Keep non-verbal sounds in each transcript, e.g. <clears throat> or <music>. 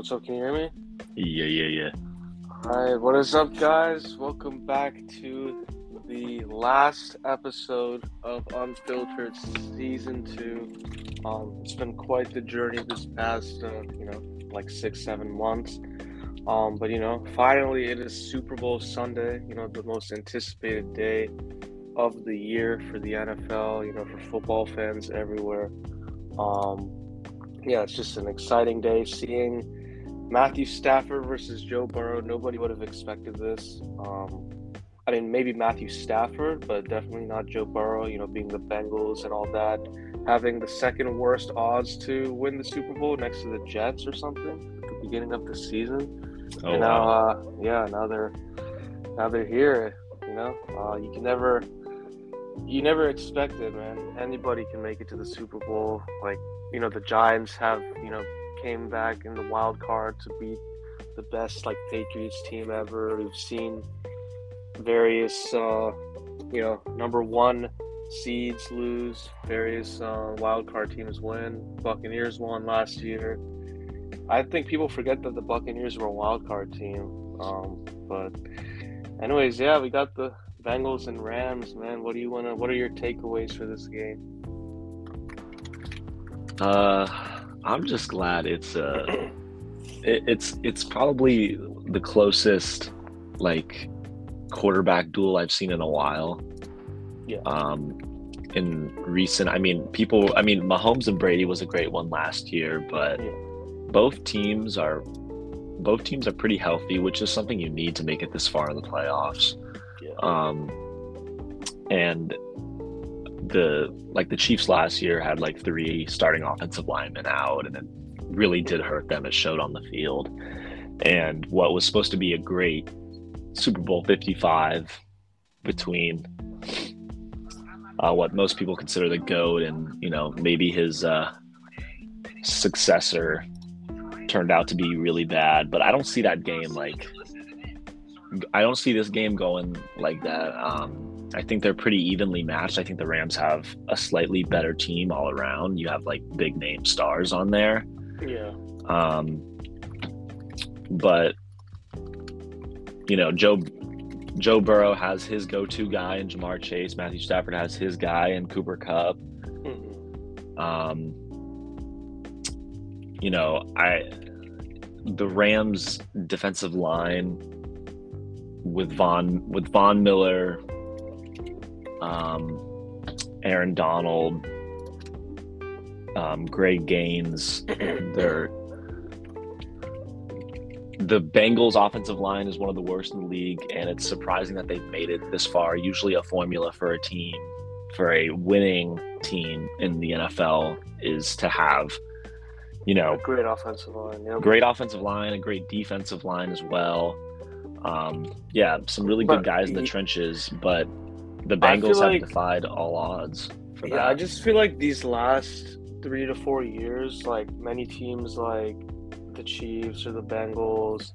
what's up? Can you hear me? Yeah, yeah, yeah. All right, what is up, guys? Welcome back to the last episode of Unfiltered Season Two. Um, it's been quite the journey this past, uh, you know, like six, seven months. Um, but you know, finally, it is Super Bowl Sunday. You know, the most anticipated day of the year for the NFL. You know, for football fans everywhere. Um, yeah, it's just an exciting day seeing Matthew Stafford versus Joe Burrow. Nobody would have expected this. Um, I mean, maybe Matthew Stafford, but definitely not Joe Burrow, you know, being the Bengals and all that. Having the second worst odds to win the Super Bowl next to the Jets or something at the beginning of the season. Oh, and now, wow. uh, yeah, now they're now they're here. You know, uh, you can never you never expect it, man. Anybody can make it to the Super Bowl. Like you know, the Giants have you know came back in the wild card to beat the best like Patriots team ever. We've seen various uh, you know number one seeds lose, various uh, wild card teams win. Buccaneers won last year. I think people forget that the Buccaneers were a wild card team. Um, but anyways, yeah, we got the Bengals and Rams, man. What do you wanna? What are your takeaways for this game? Uh, I'm just glad it's uh, <clears throat> it, it's it's probably the closest like quarterback duel I've seen in a while. Yeah. Um, in recent, I mean, people, I mean, Mahomes and Brady was a great one last year, but Yeah. both teams are both teams are pretty healthy, which is something you need to make it this far in the playoffs. Yeah. Um, and the like the Chiefs last year had like three starting offensive linemen out, and it really did hurt them. It showed on the field. And what was supposed to be a great Super Bowl 55 between uh, what most people consider the GOAT and, you know, maybe his uh, successor turned out to be really bad. But I don't see that game like I don't see this game going like that. Um, I think they're pretty evenly matched. I think the Rams have a slightly better team all around. You have like big name stars on there. yeah. Um, but you know, Joe Joe Burrow has his go-to guy in Ja'Marr Chase. Matthew Stafford has his guy in Cooper Kupp. Mhm. Um, you know, I the Rams defensive line with Von with Von Miller, um, Aaron Donald, um, Greg Gaines. <clears throat> They're the Bengals offensive line is one of the worst in the league, and it's surprising that they've made it this far. Usually, a formula for a team, for a winning team in the NFL, is to have, you know, Great offensive line. Yeah. great offensive line, a great defensive line as well. Um, yeah, some really good guys in the trenches, but the Bengals have like- defied all odds for Yeah, that. I just feel like these last three to four years, like many teams like the Chiefs or the Bengals,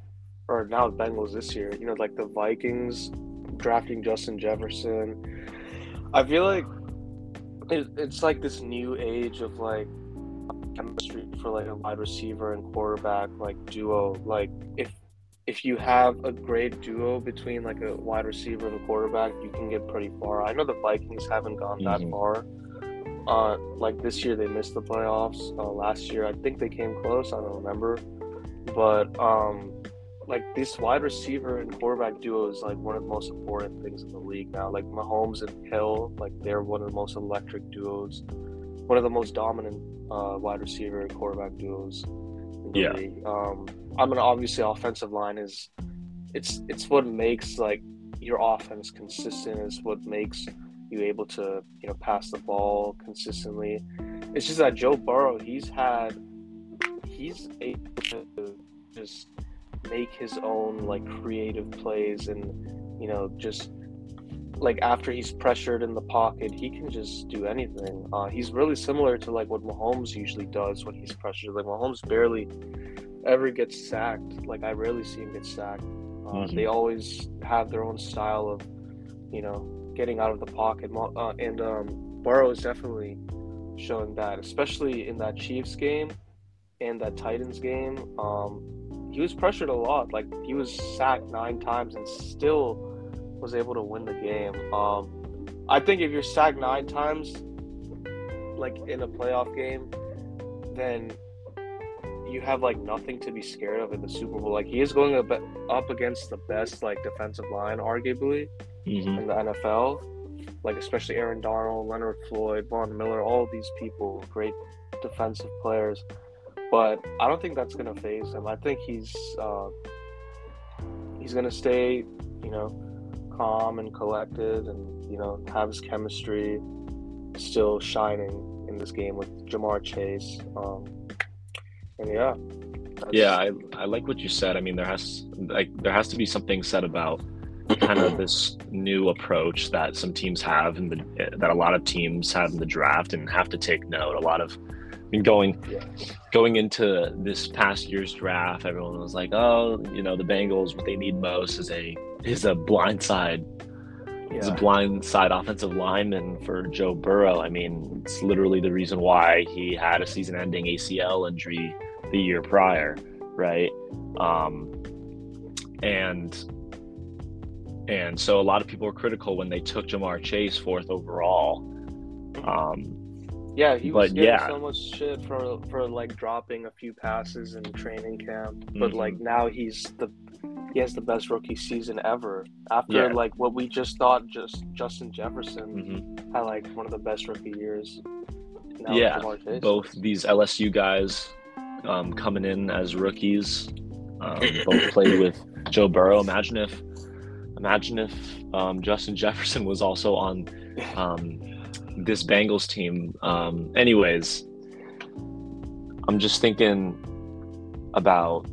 or now the Bengals this year, you know, like the Vikings drafting Justin Jefferson. I feel like it, it's like this new age of like chemistry for like a wide receiver and quarterback like duo. Like if if you have a great duo between like a wide receiver and a quarterback, you can get pretty far. I know the Vikings haven't gone that Mhm. far. Uh, like this year they missed the playoffs. Uh, last year I think they came close. I don't remember, but um, like this wide receiver and quarterback duo is like one of the most important things in the league now. Like Mahomes and Hill, like they're one of the most electric duos, one of the most dominant uh, wide receiver and quarterback duos in the Yeah. league. Um, I mean, obviously, offensive line is it's it's what makes like your offense consistent. Is what makes you able to you know pass the ball consistently. It's just that Joe Burrow, he's had he's able to just make his own like creative plays and you know just like after he's pressured in the pocket, he can just do anything. Uh, he's really similar to like what Mahomes usually does when he's pressured. Like Mahomes barely ever gets sacked. Like I rarely see him get sacked. Uh, Mhm. They always have their own style of, you know, getting out of the pocket. Uh, and um, Burrow is definitely showing that, especially in that Chiefs game and that Titans game, um, he was pressured a lot. Like he was sacked nine times and still was able to win the game. Um, I think if you're sacked nine times, like in a playoff game, then you have like nothing to be scared of in the Super Bowl. Like he is going up against the best like defensive line, arguably Mhm. in the NFL. Like especially Aaron Donald, Leonard Floyd, Von Miller, all these people, great defensive players. But I don't think that's gonna phase him. I think he's uh, he's gonna stay, you know, calm and collected, and you know, have his chemistry still shining in this game with Ja'Marr Chase. Um, yeah, Yeah, I, I like what you said. I mean, there has like there has to be something said about kind of this new approach that some teams have and that a lot of teams have in the draft and have to take note. A lot of I mean, going Yeah. going into this past year's draft, everyone was like, "Oh, you know, the Bengals. What they need most is a is a blindside is a yeah, blindside offensive lineman for Joe Burrow. I mean, it's literally the reason why he had a season-ending ACL injury the year prior, right? Um, and and so a lot of people were critical when they took Ja'Marr Chase fourth overall. Um, yeah. He was getting yeah. so much shit for for like dropping a few passes in training camp, but Mhm. like now he's the he has the best rookie season ever. After Yeah. like what we just thought, just Justin Jefferson mhm. had like one of the best rookie years. Now Yeah, both these LSU guys um, coming in as rookies, um, <laughs> both played with Joe Burrow. Imagine if, imagine if um, Justin Jefferson was also on um, this Bengals team. Um, anyways, I'm just thinking about,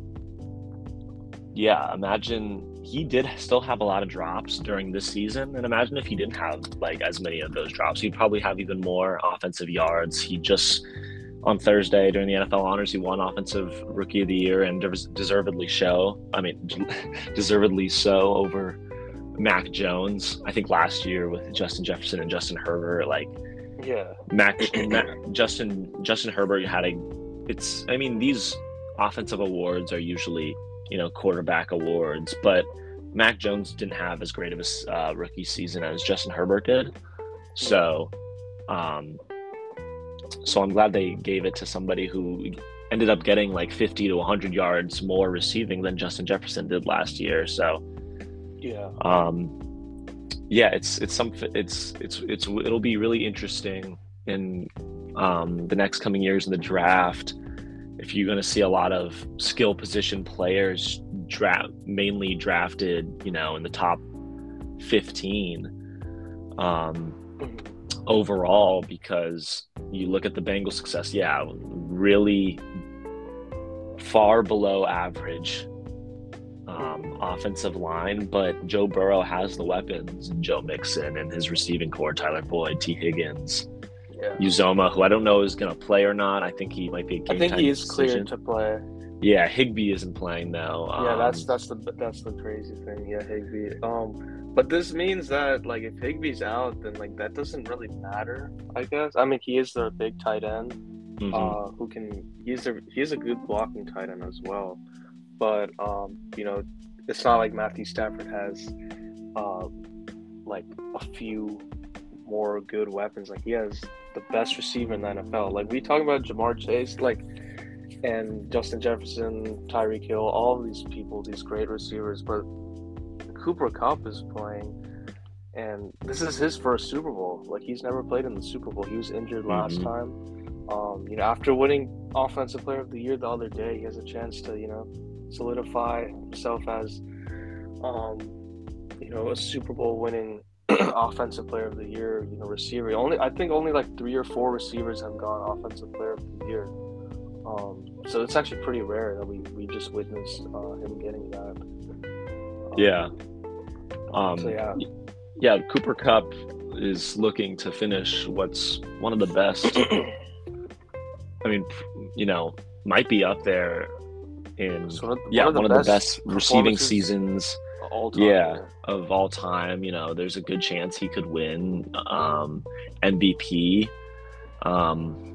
yeah. Imagine he did still have a lot of drops during this season, and imagine if he didn't have like as many of those drops, he'd probably have even more offensive yards. He just on Thursday during the NFL honors, he won Offensive Rookie of the Year and deservedly show. I mean, <laughs> deservedly so over Mac Jones. I think last year with Justin Jefferson and Justin Herbert, like yeah, Mac, <clears throat> Mac Justin Justin Herbert had a. It's I mean these offensive awards are usually you know quarterback awards, but Mac Jones didn't have as great of a uh, rookie season as Justin Herbert did. So, um, so I'm glad they gave it to somebody who ended up getting like 50 to 100 yards more receiving than Justin Jefferson did last year. So, yeah, um yeah it's it's some it's it's it's it'll be really interesting in um the next coming years in the draft if you're going to see a lot of skill position players draft mainly drafted you know in the top 15 um Mhm. Overall because you look at the Bengals success yeah really far below average um, offensive line, but Joe Burrow has the weapons, and Joe Mixon and his receiving core, Tyler Boyd, Tee Higgins, yeah. Uzomah, who I don't know is going to play or not. I think he might be a game I think he is decision. cleared to play. Yeah, Higbee isn't playing though. yeah, that's Um, that's the that's the crazy thing. Yeah, Higbee. Um, but this means that like if Higbee's out, then like that doesn't really matter. I guess. I mean, he is their big tight end. mhm. uh, who can he's a he's a good blocking tight end as well. But um, you know, it's not like Matthew Stafford has uh, like a few more good weapons. Like he has the best receiver in the NFL. Like we talk about Ja'Marr Chase, like and Justin Jefferson, Tyreek Hill, all these people, these great receivers, but Cooper Kupp is playing and this is his first Super Bowl. Like he's never played in the Super Bowl. He was injured last Mhm. time. Um, you know, after winning Offensive Player of the Year the other day, he has a chance to, you know, solidify himself as, um, you know, a Super Bowl winning <clears throat> Offensive Player of the Year, you know, receiver. Only I think only like three or four receivers have gone Offensive Player of the Year. Um, so it's actually pretty rare that we, we just witnessed uh, him getting that. Um, yeah. Um, So yeah, yeah, Cooper Kupp is looking to finish what's one of the best. <clears throat> I mean, you know, might be up there in it's one of, yeah one of the best, receiving seasons all time. Yeah. of all time. You know, there's a good chance he could win um, MVP. Um,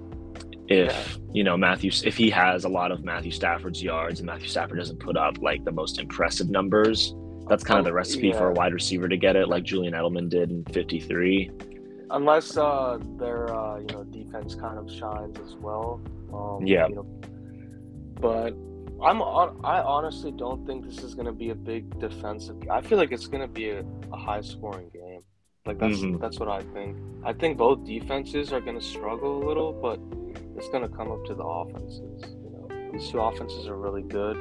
if yeah. you know Matthew if he has a lot of Matthew Stafford's yards and Matthew Stafford doesn't put up like the most impressive numbers, that's kind of the recipe yeah. for a wide receiver to get it, like Julian Edelman did in '53. Unless uh, their uh, you know defense kind of shines as well. Um, yeah. You know, but I'm. I honestly don't think this is going to be a big defensive. I feel like it's going to be a, a high scoring game. Like that's mm-hmm. that's what I think. I think both defenses are going to struggle a little, but it's going to come up to the offenses. You know, these two offenses are really good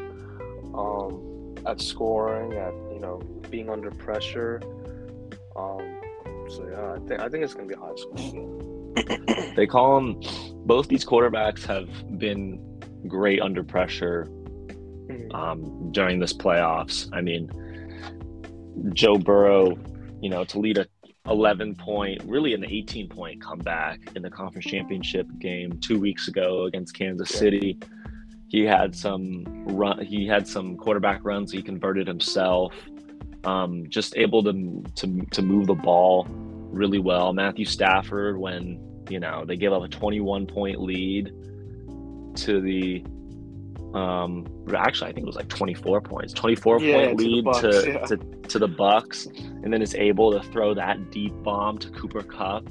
um, at scoring, at you know being under pressure. Um, so yeah, I think I think it's to be a high game. <coughs> they call them. Both these quarterbacks have been great under pressure mm-hmm. um, during this playoffs. I mean, Joe Burrow, you know, to lead a 11 point, really an 18 point comeback in the conference championship game two weeks ago against Kansas City. He had some run. He had some quarterback runs. He converted himself. Um, just able to, to to move the ball really well. Matthew Stafford, when you know they gave up a 21 point lead to the um actually i think it was like 24 points 24 yeah, point lead to, Bucks, to, yeah. to, to the bucks and then is able to throw that deep bomb to cooper kupp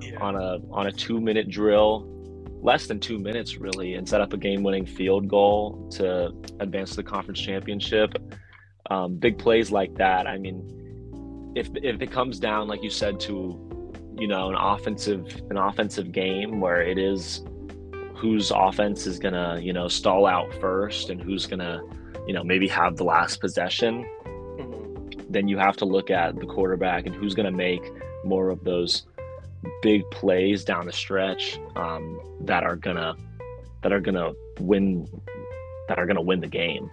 yeah. on a on a two minute drill less than two minutes really and set up a game-winning field goal to advance to the conference championship um, big plays like that i mean if if it comes down like you said to you know an offensive an offensive game where it is whose offense is gonna you know stall out first and who's gonna you know maybe have the last possession mm-hmm. then you have to look at the quarterback and who's gonna make more of those big plays down the stretch um, that are gonna that are gonna win that are gonna win the game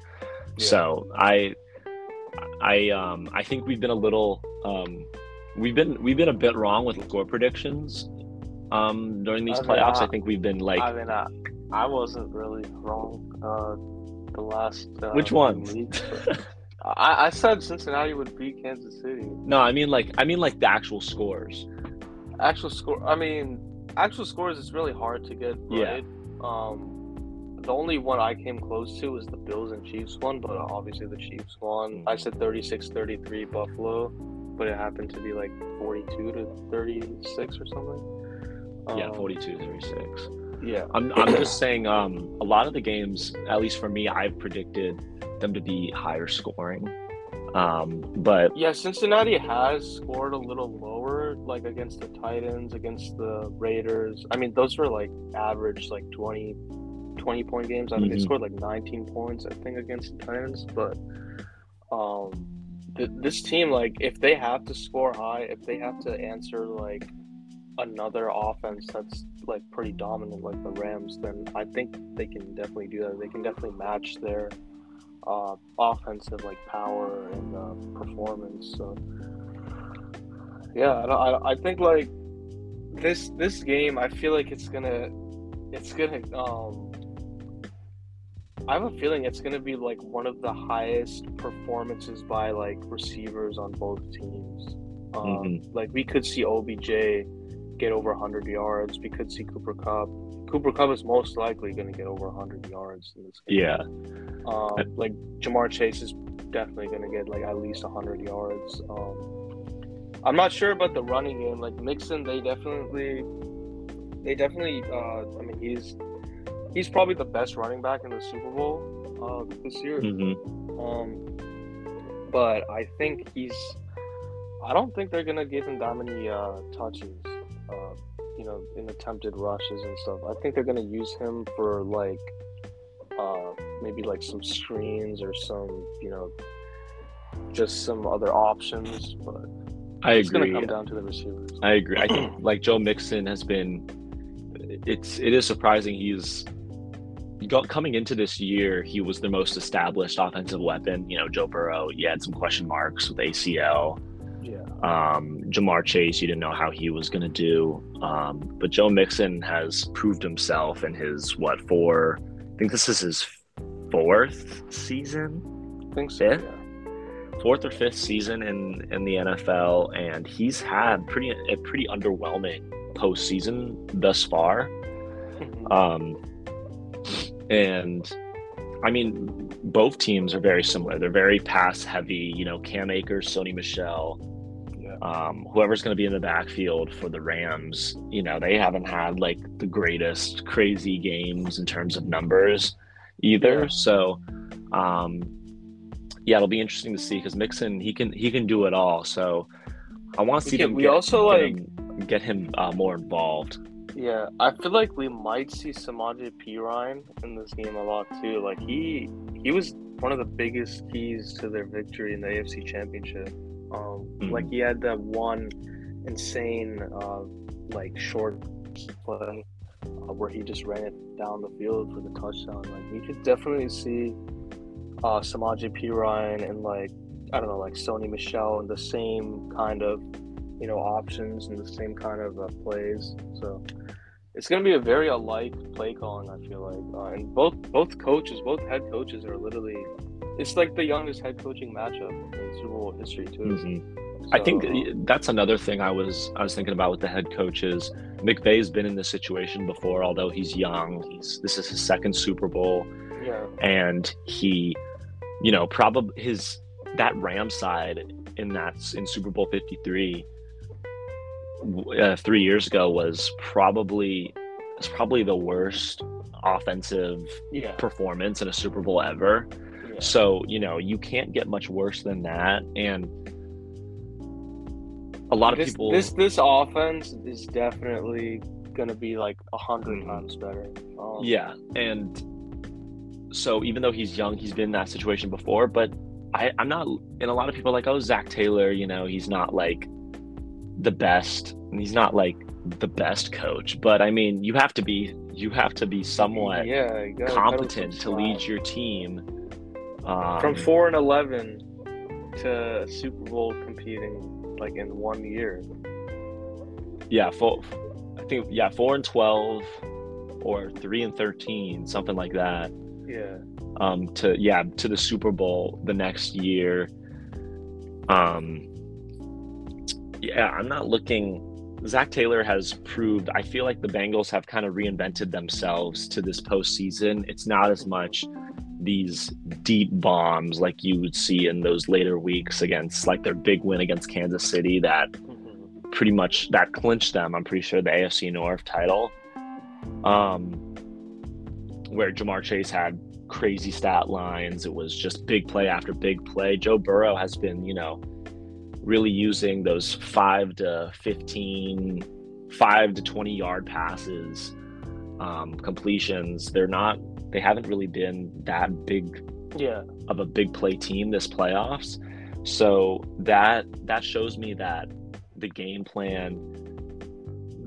yeah. so i i um i think we've been a little um we've been we've been a bit wrong with score predictions um, during these I mean, playoffs. I, I, think we've been like. I mean, I, I wasn't really wrong. Uh, the last. Uh, Which ones? I, I said Cincinnati would beat Kansas City. No, I mean like I mean like the actual scores. Actual score. I mean, actual scores is really hard to get right. Yeah. Um, the only one I came close to was the Bills and Chiefs one, but obviously the Chiefs won. I said 36-33 Buffalo, but it happened to be like 42 to 36 or something. Yeah, um, 42 36. Yeah. I'm, I'm just saying, um, a lot of the games, at least for me, I've predicted them to be higher scoring. Um, but yeah, Cincinnati has scored a little lower, like against the Titans, against the Raiders. I mean, those were like average, like 20, 20 point games. I mean, mm-hmm. they scored like 19 points, I think, against the Titans. But um, th- this team, like, if they have to score high, if they have to answer like another offense that's like pretty dominant like the Rams, then I think they can definitely do that. They can definitely match their uh, offensive like power and uh, performance. So yeah, I, I think like this this game, I feel like it's gonna it's gonna um. I have a feeling it's gonna be like one of the highest performances by like receivers on both teams. Um, mm-hmm. Like we could see OBJ get over 100 yards. We could see Cooper Kupp. Cooper Kupp is most likely going to get over 100 yards in this game. Yeah. Um, like Jamar Chase is definitely going to get like at least 100 yards. Um, I'm not sure about the running game. Like Mixon, they definitely, they definitely. Uh, I mean, he's he's probably the best running back in the Super Bowl uh, this year. Mm-hmm. Um, but I think he's. I don't think they're gonna give him that many uh, touches uh, you know, in attempted rushes and stuff. I think they're gonna use him for like uh, maybe like some screens or some, you know, just some other options. But I it's agree. gonna come down to the receivers. I agree. I think <clears throat> like Joe Mixon has been. It's it is surprising he's got, coming into this year, he was the most established offensive weapon. You know, Joe Burrow, he had some question marks with ACL. Um, Ja'Marr Chase, you didn't know how he was going to do. Um, but Joe Mixon has proved himself in his, what, four, I think this is his fourth season? I think so. Fifth? Yeah. Fourth or fifth season in, in the NFL. And he's had pretty a pretty underwhelming postseason thus far. <laughs> Um, and I mean, both teams are very similar. They're very pass heavy. You know, Cam Akers, Sony Michel, yeah. Um, whoever's going to be in the backfield for the Rams. You know, they haven't had like the greatest crazy games in terms of numbers either. So, um, yeah, it'll be interesting to see because Mixon he can he can do it all. So, I want to see them we get, also, like- him, get him uh, more involved. Yeah, I feel like we might see Samaje Perine in this game a lot too. Like he he was one of the biggest keys to their victory in the AFC Championship. Um, Mhm. like he had that one insane uh, like short play uh, where he just ran it down the field for the touchdown. Like you could definitely see uh, Samaje Perine and like I don't know like Sony Michel and the same kind of you know options and the same kind of uh, plays. So it's going to be a very alike play calling. I feel like, uh, and both both coaches, both head coaches are literally. It's like the youngest head coaching matchup in Super Bowl history too. Mhm. I think that's another thing I was I was thinking about with the head coaches. McVay's been in this situation before, although he's young. He's this is his second Super Bowl, yeah, and he, you know, probably his that Ram side in that in Super Bowl fifty three. Uh, three years ago was probably was probably the worst offensive yeah, performance in a Super Bowl ever. So, you know, you can't get much worse than that. And a lot of this, people, This this offense is definitely going to be like a 100 Mhm. times better. Um, yeah. And so, even though he's young, he's been in that situation before. But I, I'm not, and a lot of people are like, oh, Zac Taylor, you know, he's not like the best, and he's not like the best coach. But I mean, you have to be, you have to be somewhat yeah, competent gotta lead your team. Um, from four and 11 to Super Bowl competing like in one year. Yeah, four. I think yeah, four and twelve, or three and thirteen, something like that. Yeah, Um, to yeah, to the Super Bowl the next year. Um, yeah, I'm not looking. Zac Taylor has proved. I feel like the Bengals have kind of reinvented themselves to this postseason. It's not as much these deep bombs like you would see in those later weeks against like their big win against Kansas City that Mhm. pretty much that clinched them. I'm pretty sure the AFC North title, um, where Ja'Marr Chase had crazy stat lines. It was just big play after big play. Joe Burrow has been, you know, really using those five to 15, five to 20 yard passes, um, completions. They're not, they haven't really been that big yeah, of a big play team this playoffs. So that that shows me that the game plan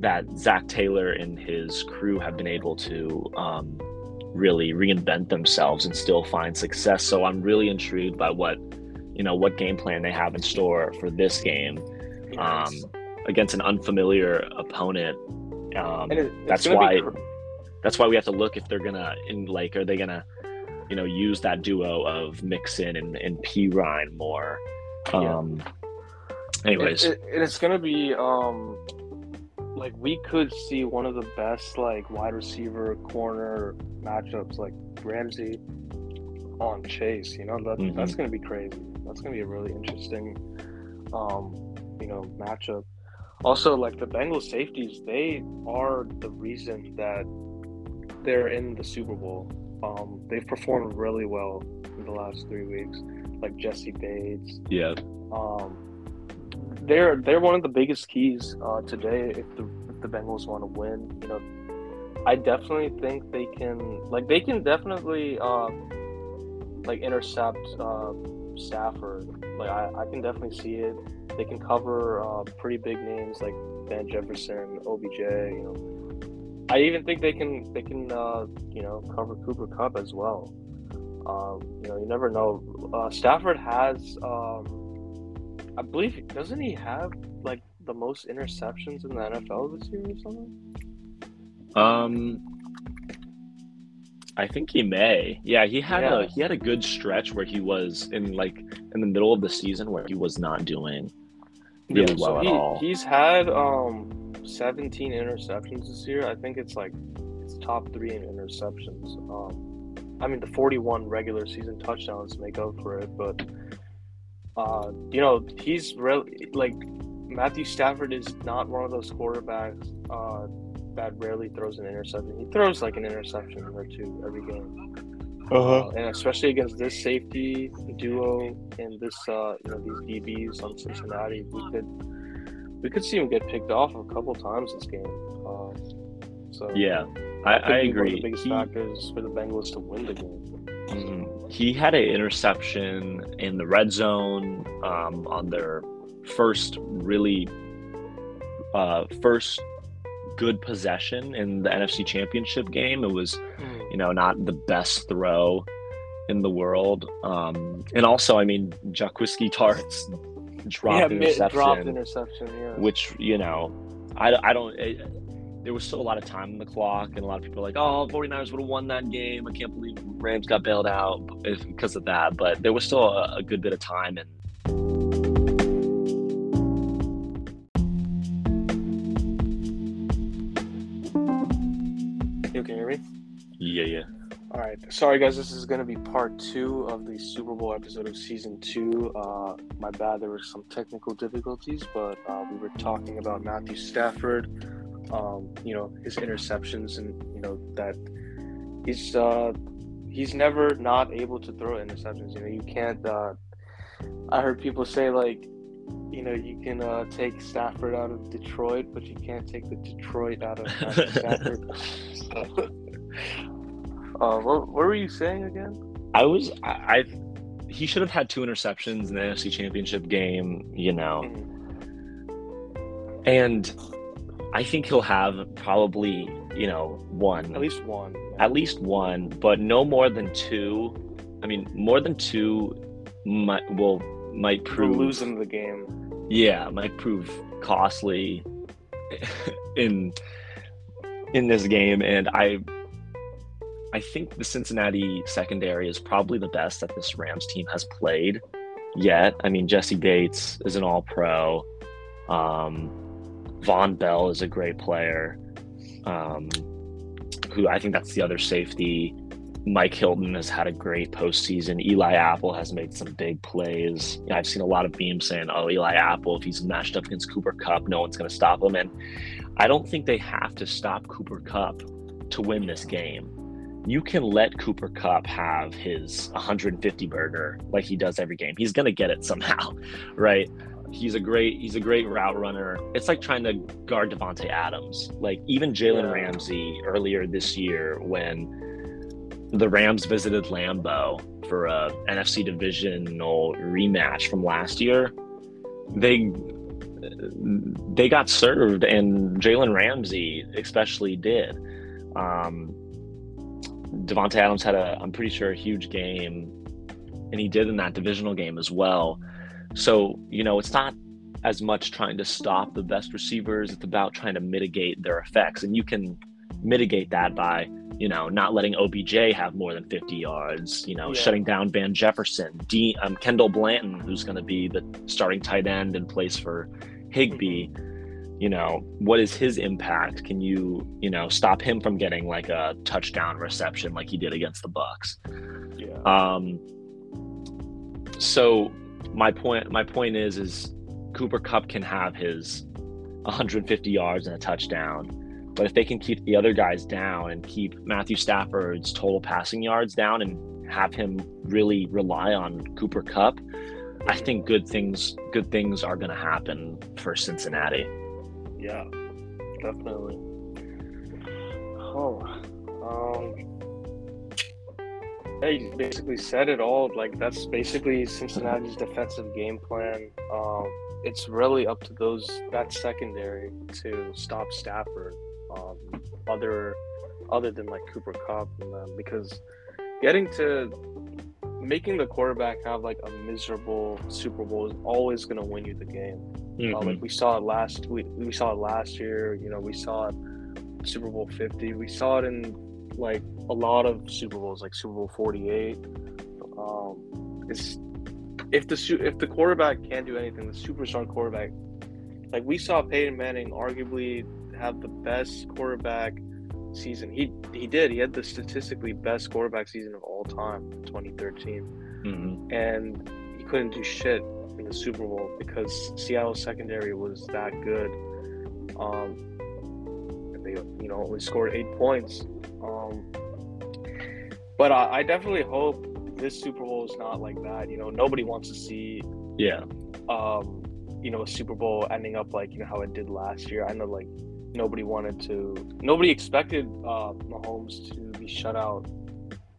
that Zac Taylor and his crew have been able to um, really reinvent themselves and still find success. So I'm really intrigued by what you know what game plan they have in store for this game um, Yes. against an unfamiliar opponent. Um, And it- it's that's gonna be why- cr- that's why we have to look if they're gonna in like are they gonna you know use that duo of Mixon and, and P Ryan more Yeah. um anyways It, it, and it's gonna be um like we could see one of the best like wide receiver corner matchups like Ramsey on Chase. You know that Mhm. that's gonna be crazy. That's gonna be a really interesting um you know matchup. Also, like the Bengals safeties, they are the reason that they're in the Super Bowl. Um, they've performed really well in the last three weeks, like Jessie Bates, yeah um, they're they're one of the biggest keys uh, today if the if the Bengals want to win. You know, I definitely think they can like they can definitely uh, like intercept uh, Stafford. Like I, I can definitely see it. They can cover uh, pretty big names like Van Jefferson, OBJ. You know, I even think they can they can uh, you know cover Cooper Kupp as well. Um, you know, you never know. Uh, Stafford has, um, I believe, doesn't he have like the most interceptions in the NFL this year or something? um I think he may yeah he had Yeah. a he had a good stretch where he was in like in the middle of the season where he was not doing really well so at he, all He's had um 17 interceptions this year. I think it's like It's top three in interceptions. Um, I mean, the 41 regular season touchdowns make up for it, but uh, you know, he's really like Matthew Stafford is not one of those quarterbacks uh, that rarely throws an interception. He throws like an interception or two every game. Uh-huh. Uh, and especially against this safety duo and this, uh, you know, these DBs on Cincinnati, we could we could see him get picked off a couple times this game. Uh, so yeah, I, I agree. The biggest he, factors for the Bengals to win the game. Mm-hmm. He had an interception in the red zone um, on their first really uh, first good possession in the NFC Championship game. It was, mm. you know, not the best throw in the world. Um, and also, I mean, Jaquiski Tartt's dropped yeah, interception, dropped interception, yeah. which you know, I, I don't. It, there was still a lot of time on the clock, and a lot of people are like, "Oh, 49ers would have won that game. I can't believe Rams got bailed out because of that." But there was still a, a good bit of time, and You can hear me? Yeah, yeah. Right. Sorry, guys. This is going to be part two of the Super Bowl episode of season two. Uh, my bad. There were some technical difficulties, but uh, we were talking about Matthew Stafford. Um, you know his interceptions, and you know that he's uh, he's never not able to throw interceptions. You know you can't. Uh, I heard people say like you know, you can uh, take Stafford out of Detroit, but you can't take the Detroit out of Matthew Stafford. <laughs> <laughs> <laughs> uh, what, what, were you saying again? I was I, I he should have had two interceptions in the NFC Championship game, you know, mm-hmm. and I think he'll have probably you know one at least one at least one, but no more than two. I mean, more than two might will might prove losing the game yeah, might prove costly <laughs> in in this game. And I I think the Cincinnati secondary is probably the best that this Rams team has played yet. I mean, Jessie Bates is an all pro. Um, Vonn Bell is a great player. Um, who I think that's the other safety. Mike Hilton has had a great postseason. Eli Apple has made some big plays. I've seen a lot of beams saying, "Oh, Eli Apple, if he's matched up against Cooper Kupp, no one's going to stop him." And I don't think they have to stop Cooper Kupp to win this game. You can let Cooper Kupp have his 150 burger like he does every game. He's going to get it somehow, <laughs> right? He's a great he's a great route runner. It's like trying to guard Davante Adams. Like even Jalen yeah. Ramsey earlier this year when the Rams visited Lambeau for a NFC divisional rematch from last year, they they got served, and Jalen Ramsey especially did. Um, Davante Adams had a, I'm pretty sure, a huge game, and he did in that divisional game as well. So you know, it's not as much trying to stop the best receivers; it's about trying to mitigate their effects, and you can mitigate that by you know, not letting OBJ have more than 50 yards, you know, yeah. shutting down Van Jefferson, D, um, Kendall Blanton, who's going to be the starting tight end in place for Higbee. You know, what is his impact? Can you, you know, stop him from getting like a touchdown reception like he did against the Bucks? Yeah. Um. So my point, my point is, is Cooper Kupp can have his 150 yards and a touchdown but if they can keep the other guys down and keep Matthew Stafford's total passing yards down and have him really rely on Cooper Kupp, I think good things good things are going to happen for Cincinnati. Yeah, definitely. Oh, um, you basically said it all. Like that's basically Cincinnati's defensive game plan. Um, it's really up to those that secondary to stop Stafford um, other other than like Cooper them because getting to making the quarterback have like a miserable Super Bowl is always going to win you the game. Mm-hmm. Uh, like we saw it last we, we saw it last year. You know, we saw it Super Bowl Fifty. We saw it in like a lot of Super Bowls, like Super Bowl Forty Eight. Um, it's if the if the quarterback can't do anything, the superstar quarterback, like we saw Peyton Manning, arguably have the best quarterback season. He he did. He had the statistically best quarterback season of all time, 2013, Mhm. and he couldn't do shit in the Super Bowl because Seattle's secondary was that good. Um, they you know only scored eight points. Um, but I, I definitely hope this Super Bowl is not like that. You know, nobody wants to see Yeah. um, you know, a Super Bowl ending up like you know how it did last year. I know like nobody wanted to, nobody expected uh, Mahomes to be shut out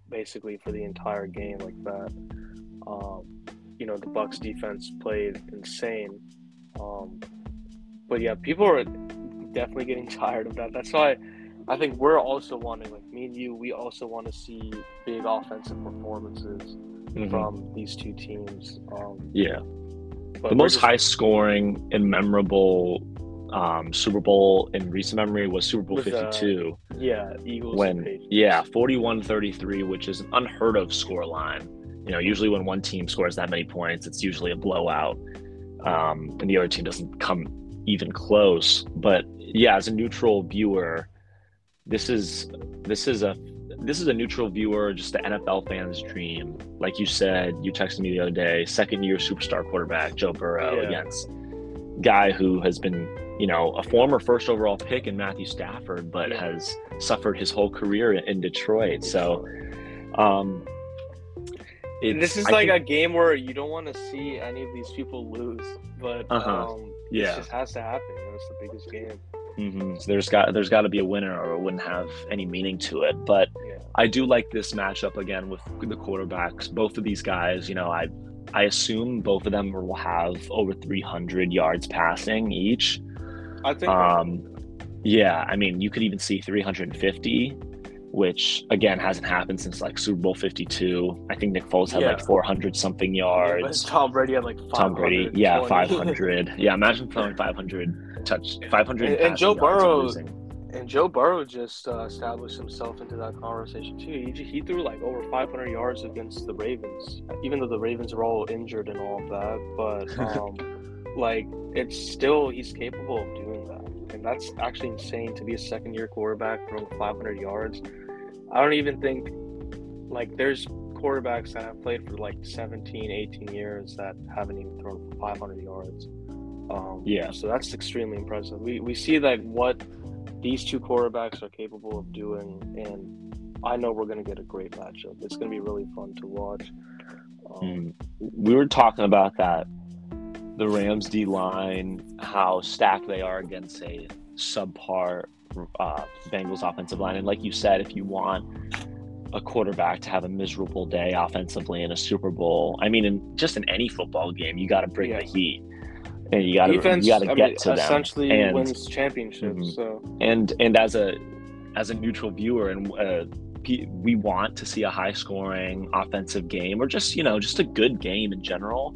basically for the entire game like that. Um, you know, the Bucks defense played insane. Um, but yeah, people are definitely getting <laughs> tired of that. That's why I think we're also wanting, like me and you, we also want to see big offensive performances Mhm. from these two teams. Um, Yeah. but the most just- high scoring and memorable um, Super Bowl in recent memory was Super Bowl Was, uh, 52 Yeah, Eagles. when yeah 41-33 which is an unheard of score line you know usually when one team scores that many points it's usually a blowout um, and the other team doesn't come even close but yeah as a neutral viewer this is this is a this is a neutral viewer just the nfl fan's dream like you said you texted me the other day second year superstar quarterback joe burrow Yeah. against guy who has been you know a former first overall pick in matthew stafford but has suffered his whole career in detroit so um this is I like think- a game where you don't want to see any of these people lose, but Uh-huh. um, Yeah. it just has to happen. It's the biggest game. mhm. So there's got there's got to be a winner or it wouldn't have any meaning to it but Yeah, I do like this matchup again with the quarterbacks. Both of these guys, you know, I I assume both of them will have over 300 yards passing each. I think. Um, yeah, I mean, you could even see 350, which again hasn't happened since like Super Bowl 52. I think Nick Foles had like 400 something yeah, yards. <laughs> Tom Brady had like Tom Brady, yeah, 500. yeah, imagine throwing 500 touch, 500 And- and Joe Burrow- losing. And Joe Burrow just uh, established himself into that conversation too. He, he threw like over 500 yards against the Ravens, even though the Ravens are all injured and all of that. But <laughs> um, like, it's still he's capable of doing that, and that's actually insane to be a second-year quarterback throwing 500 yards. I don't even think like there's quarterbacks that have played for like 17, 18 years that haven't even thrown 500 yards. Um, Yeah. So that's extremely impressive. We we see like what these two quarterbacks are capable of doing, and I know we're gonna get a great matchup. It's gonna be really fun to watch. Um, Mm. We were talking about that. The Rams D line, how stacked they are against a subpar uh, Bengals offensive line. And like you said, if you want a quarterback to have a miserable day offensively in a Super Bowl, I mean, in just in any football game, you got to bring Yeah. the heat. And you got to you got to get mean, to them. essentially And- wins championships. Mhm. So and and as a as a neutral viewer and uh, we want to see a high scoring offensive game or just you know just a good game in general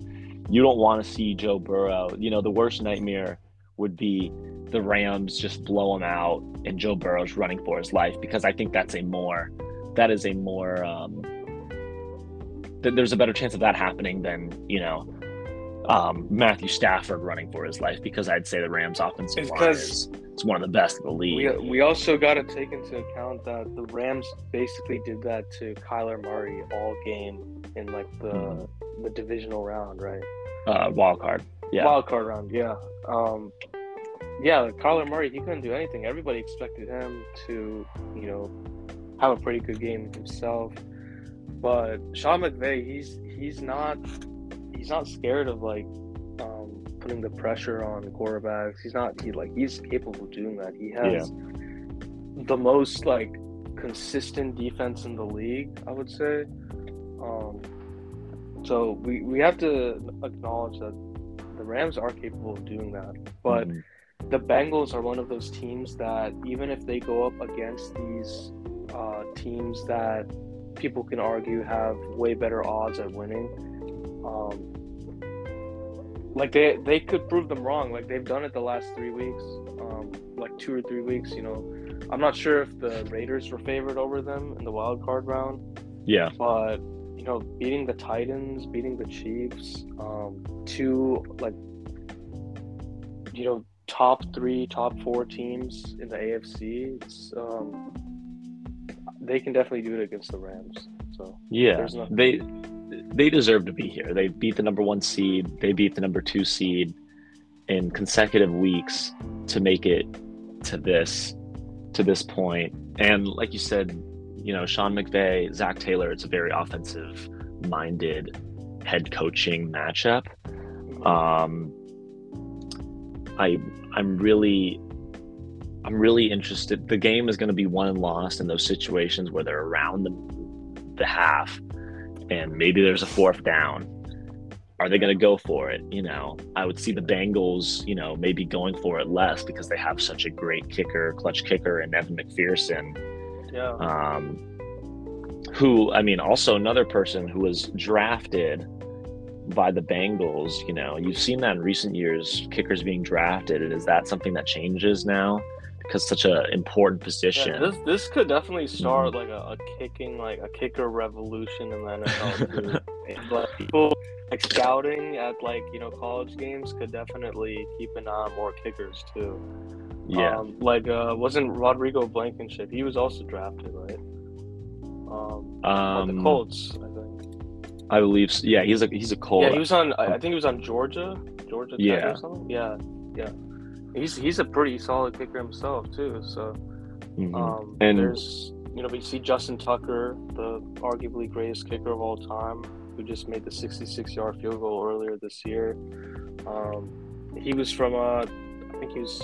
you don't want to see joe burrow you know the worst nightmare would be the rams just blow him out and joe burrow's running for his life because i think that's a more that is a more um that there's a better chance of that happening than you know um, Matthew Stafford running for his life because I'd say the Rams' offensive line is it's one of the best in the league. we we also got to take into account that the Rams basically did that to Kyler Murray all game in like the Mhm. the divisional round, right? uh, wild card. Yeah, Wild card round, yeah. Um, yeah, like Kyler Murray, he couldn't do anything. Everybody expected him to, you know, have a pretty good game himself. But Sean McVay, he's he's not he's not scared of like um, putting the pressure on quarterbacks. He's not he like he's capable of doing that. He has the most like consistent defense in the league, I would say. Um, so we, we have to acknowledge that the Rams are capable of doing that. But Mhm. the Bengals are one of those teams that even if they go up against these uh, teams that people can argue have way better odds at winning, um, like they they could prove them wrong. Like they've done it the last three weeks, um, like two or three weeks. You know, I'm not sure if the Raiders were favored over them in the wild card round, yeah, but you know, beating the Titans, beating the Chiefs, um, two like you know top three, top four teams in the AFC. It's um, they can definitely do it against the Rams. So Yeah, There's nothing- they they deserve to be here. They beat the number one seed. They beat the number two seed in consecutive weeks to make it to this to this point. And like you said, you know, Sean McVay, Zac Taylor, it's a very offensive minded head coaching matchup. Um, I I'm really I'm really interested. The game is going to be won and lost in those situations where they're around the the half, and maybe there's a fourth down. Are they going to go for it? You know, I would see the Bengals, you know, maybe going for it less because they have such a great kicker, clutch kicker, and Evan McPherson yeah, um, who I mean, also another person who was drafted by the Bengals. You know, you've seen that in recent years, kickers being drafted. And is that something that changes now? Because such an important position. Yeah, this this could definitely start like a, a kicking like a kicker revolution in the NFL <laughs> too. but people like scouting at like you know college games could definitely keep an eye on more kickers too. yeah, Um, like uh, wasn't Rodrigo Blankenship? He was also drafted, right? Um, by the um, Colts, I think. I believe. So. Yeah, he's a he's a Colt. Yeah, he was on. I I think he was on Georgia, Georgia Tech Yeah. or something. Yeah, yeah. He's he's a pretty solid kicker himself too. So Mhm. um, And- there's you know we see Justin Tucker, the arguably greatest kicker of all time, who just made the 66 yard field goal earlier this year. Um, he was from uh, I think he was.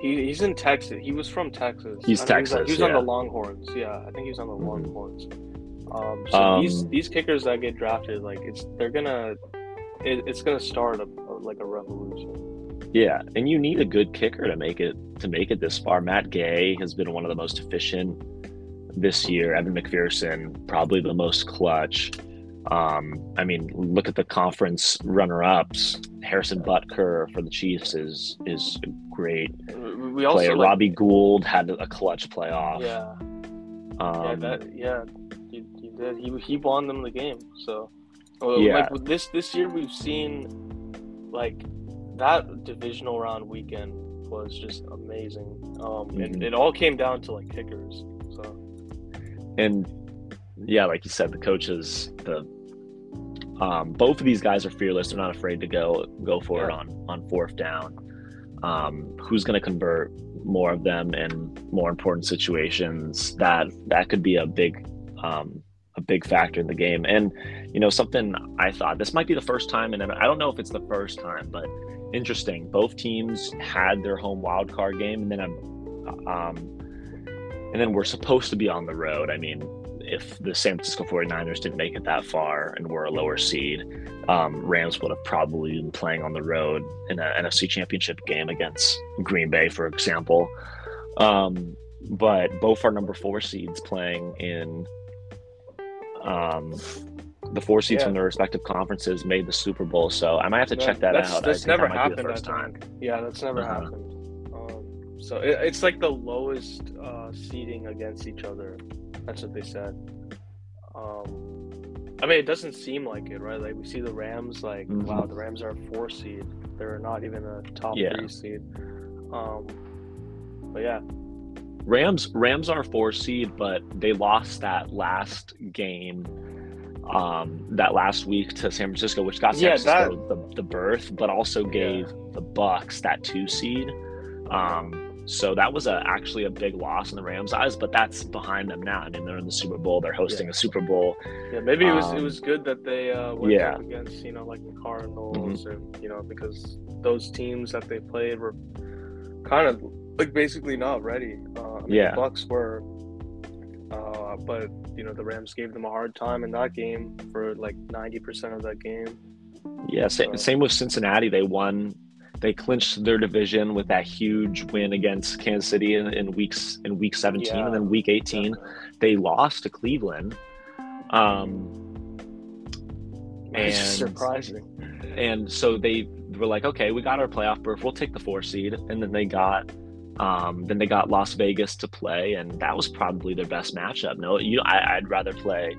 He, he's in Texas. He was from Texas. He's know he was- Texas, He was on the Longhorns. Yeah, I think he was on the Mhm. Longhorns. Um, so Um, these these kickers that get drafted, like it's they're gonna, it, it's gonna start a, a- like a revolution. Yeah, and you need a good kicker to make it to make it this far. Matt Gay has been one of the most efficient this year. Evan McPherson probably the most clutch. Um, I mean, look at the conference runner-ups. Harrison Butker for the Chiefs is is a great We- also player. like, Robbie Gould had a clutch playoff. yeah, um, yeah, that yeah, he, he did. He he won them the game. So, uh, Yeah. like this this year we've seen like that divisional round weekend was just amazing. Um, and Mhm. it all came down to like kickers. So and yeah, like you said, the coaches, the um, both of these guys are fearless. They're not afraid to go go for it on on fourth down. Um, who's going to convert more of them in more important situations? That that could be a big um, a big factor in the game. And you know, something I thought this might be the first time, and I don't know if it's the first time, but interesting. Both teams had their home wild card game, and then um, um, and then we're supposed to be on the road. I mean, if the San Francisco 49ers didn't make it that far and were a lower seed, um, Rams would have probably been playing on the road in an NFC championship game against Green Bay, for example. Um, but both are number four seeds playing in um, the four seeds Yeah. from their respective conferences made the Super Bowl. So I might have to check that that's, out. That's never that happened. first time. Yeah, that's never Uh-huh. happened. Um, so it, it's like the lowest uh, seeding against each other. That's what they said. Um, I mean, it doesn't seem like it, right? Like we see the Rams, like Mhm. wow, the Rams are a four seed. They're not even a top Yeah. three seed. Um, but yeah, Rams Rams are four seed, but they lost that last game, um, that last week to San Francisco, which got San Yeah, Francisco the, the berth, but also gave the Bucks that two seed. Um, so that was a actually a big loss in the Rams' eyes, but that's behind them now. I mean, they're in the Super Bowl. They're hosting a Super Bowl. yeah. Maybe it was it Um, was good that they uh, went yeah. up against you know like the Cardinals, Mm-hmm. and you know because those teams that they played were kind of like basically not ready. Uh, I mean, Yeah. the Bucks were, uh, but you know the Rams gave them a hard time in that game for like ninety percent of that game. Yeah, So- same with Cincinnati. They won. They clinched their division with that huge win against Kansas City in, in weeks in week 17, Yeah. and then week 18 they lost to Cleveland. Um, It's And- surprising. and so they were like, okay, we got our playoff berth. We'll take the four seed, and then they got, um, then they got Las Vegas to play, and that was probably their best matchup. No, you, I, I'd rather play.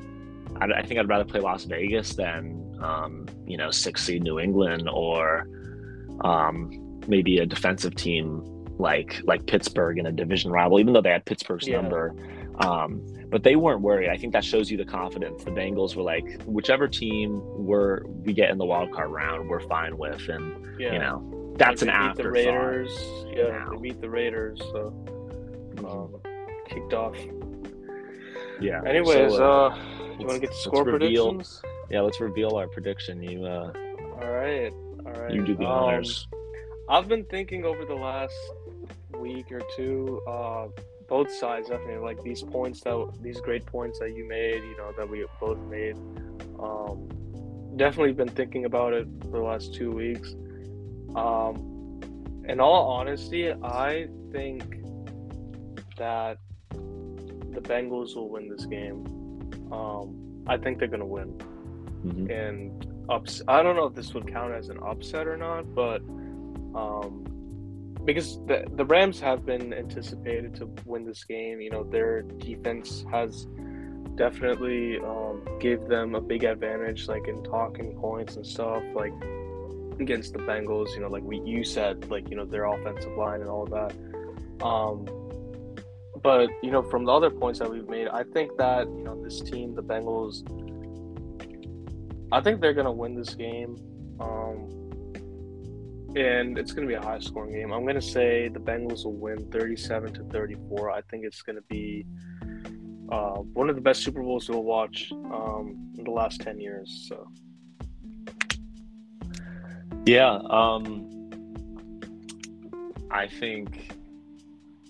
I, I think I'd rather play Las Vegas than, um, you know, six seed New England or, um, maybe a defensive team like like Pittsburgh in a division rival. Even though they had Pittsburgh's Yeah. number, Um, but they weren't worried. I think that shows you the confidence. The Bengals were like, whichever team we're we get in the wild card round, we're fine with, and Yeah. you know that's an beat the. Raiders. Yeah, now. they beat the Raiders. So um, kicked off. Yeah. Anyways, So, uh, you want to get the score reveal- predictions? yeah, let's reveal our prediction. You uh, All right, all right. you do the Um, honors. I've been thinking over the last week or two, uh, both sides definitely like these points that these great points that you made, you know, that we both made. Um, definitely been thinking about it for the last two weeks. Um, in all honesty, I think that the Bengals will win this game. Um, I think they're gonna win Mhm. and ups. I don't know if this would count as an upset or not, but um, because the the Rams have been anticipated to win this game. You know, their defense has definitely um, gave them a big advantage, like in talking points and stuff, like against the Bengals. You know, like we you said, like you know their offensive line and all of that. Um, but you know, from the other points that we've made, I think that you know this team, the Bengals, I think they're gonna win this game, um, and it's gonna be a high scoring game. I'm gonna say the Bengals will win 37 to 34. I think it's gonna be uh, one of the best Super Bowls we'll watch um, in the last 10 years. So Yeah, um I think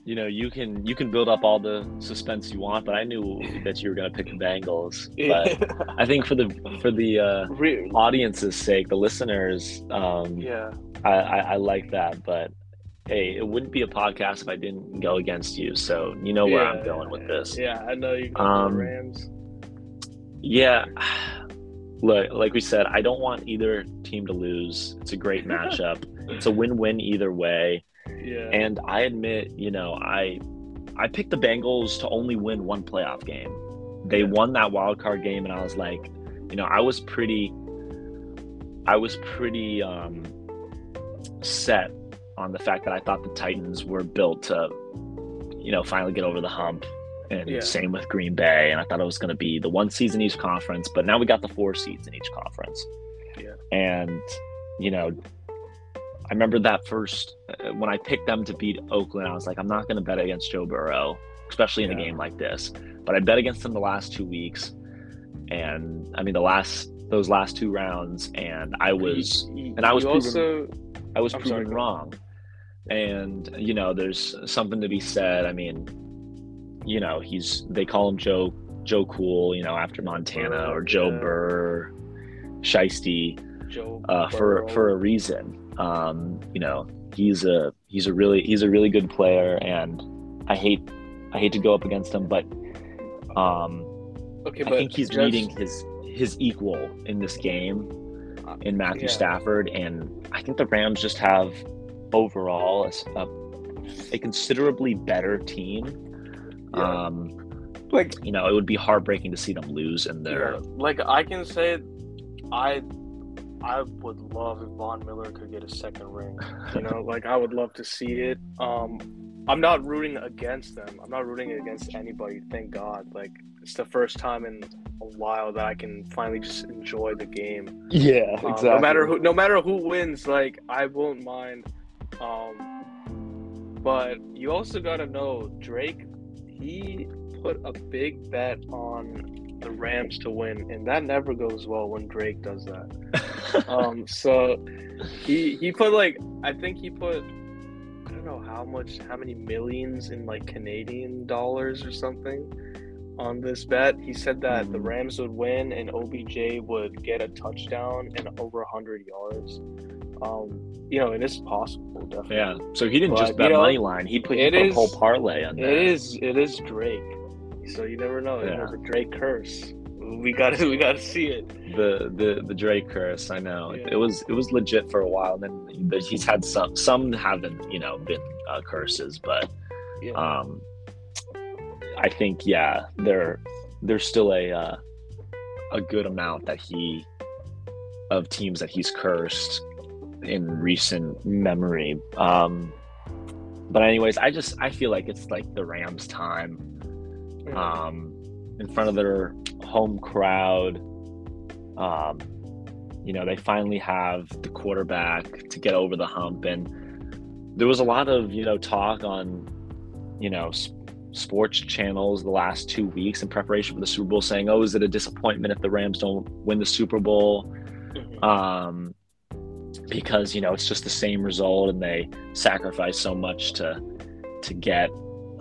you know, you can you can build up all the suspense you want, but I knew <laughs> that you were going to pick the Bengals. But I think for the for the uh audience's sake, the listeners, um yeah, I, I I like that, but hey, it wouldn't be a podcast if I didn't go against you. So, you know where I'm Yeah, going with this. Yeah, I know you Um, the Rams. Yeah. Look, like we said, I don't want either team to lose. It's a great <laughs> matchup. It's a win-win either way. Yeah, And I admit, you know, I I picked the Bengals to only win one playoff game. They Yeah. won that wild card game, and I was like, you know, I was pretty, I was pretty um, set on the fact that I thought the Titans were built to, you know, finally get over the hump. And Yeah. same with Green Bay, and I thought it was going to be the one season each conference, but now we got the four seeds in each conference. Yeah. And you know, I remember that first uh, when I picked them to beat Oakland. I was like, I'm not going to bet against Joe Burrow, especially in a game like this. But I bet against them the last two weeks, and I mean the last those last two rounds, and I was You- and I was proven- also I was I'm proven sorry, wrong. And you know, there's something to be said. I mean, you know, he's they call him Joe Joe Cool, you know, after Montana or Joe Yeah. Burr, Shiesty Joe uh, for for a reason. Um, you know, he's a he's a really he's a really good player, and I hate I hate to go up against him, but um, okay, I but think he's just- meeting his his equal in this game in Matthew Yeah. Stafford, and I think the Rams just have overall a, a considerably better team. Yeah. Um, like you know, it would be heartbreaking to see them lose in their Yeah, like I can say, I I would love if Von Miller could get a second ring. You know, <laughs> like I would love to see it. Um, I'm not rooting against them. I'm not rooting against anybody. Thank God. Like it's the first time in a while that I can finally just enjoy the game. yeah, Um, No matter who, no matter who wins, like I won't mind. Um, but you also got to know Drake. He put a big bet on the Rams to win, and that never goes well when Drake does that. <laughs> Um, so he he put like I think he put I don't know how much, how many millions in like Canadian dollars or something on this bet. He said that the Mhm. Rams would win and OBJ would get a touchdown and over 100 yards. Um, you know, it is possible, definitely. yeah. So he didn't But, just you bet know, money line; he put, he put a whole parlay on that. It is, it is Drake. So you never know. You Yeah. the Drake curse. We got to, we got to see it. the the the Drake curse. I know Yeah. it was it was legit for a while. And then but he's had some some haven't you know been uh, curses, but Yeah. um, I think yeah, there there's still a uh, a good amount that he of teams that he's cursed in recent memory. Um, but anyways, I just I feel like it's like the Rams' time. Um, in front of their home crowd. Um, you know, they finally have the quarterback to get over the hump, and there was a lot of you know talk on you know sports channels the last two weeks in preparation for the Super Bowl, saying, "Oh, is it a disappointment if the Rams don't win the Super Bowl?" Mhm. um, because you know it's just the same result, and they sacrifice so much to to get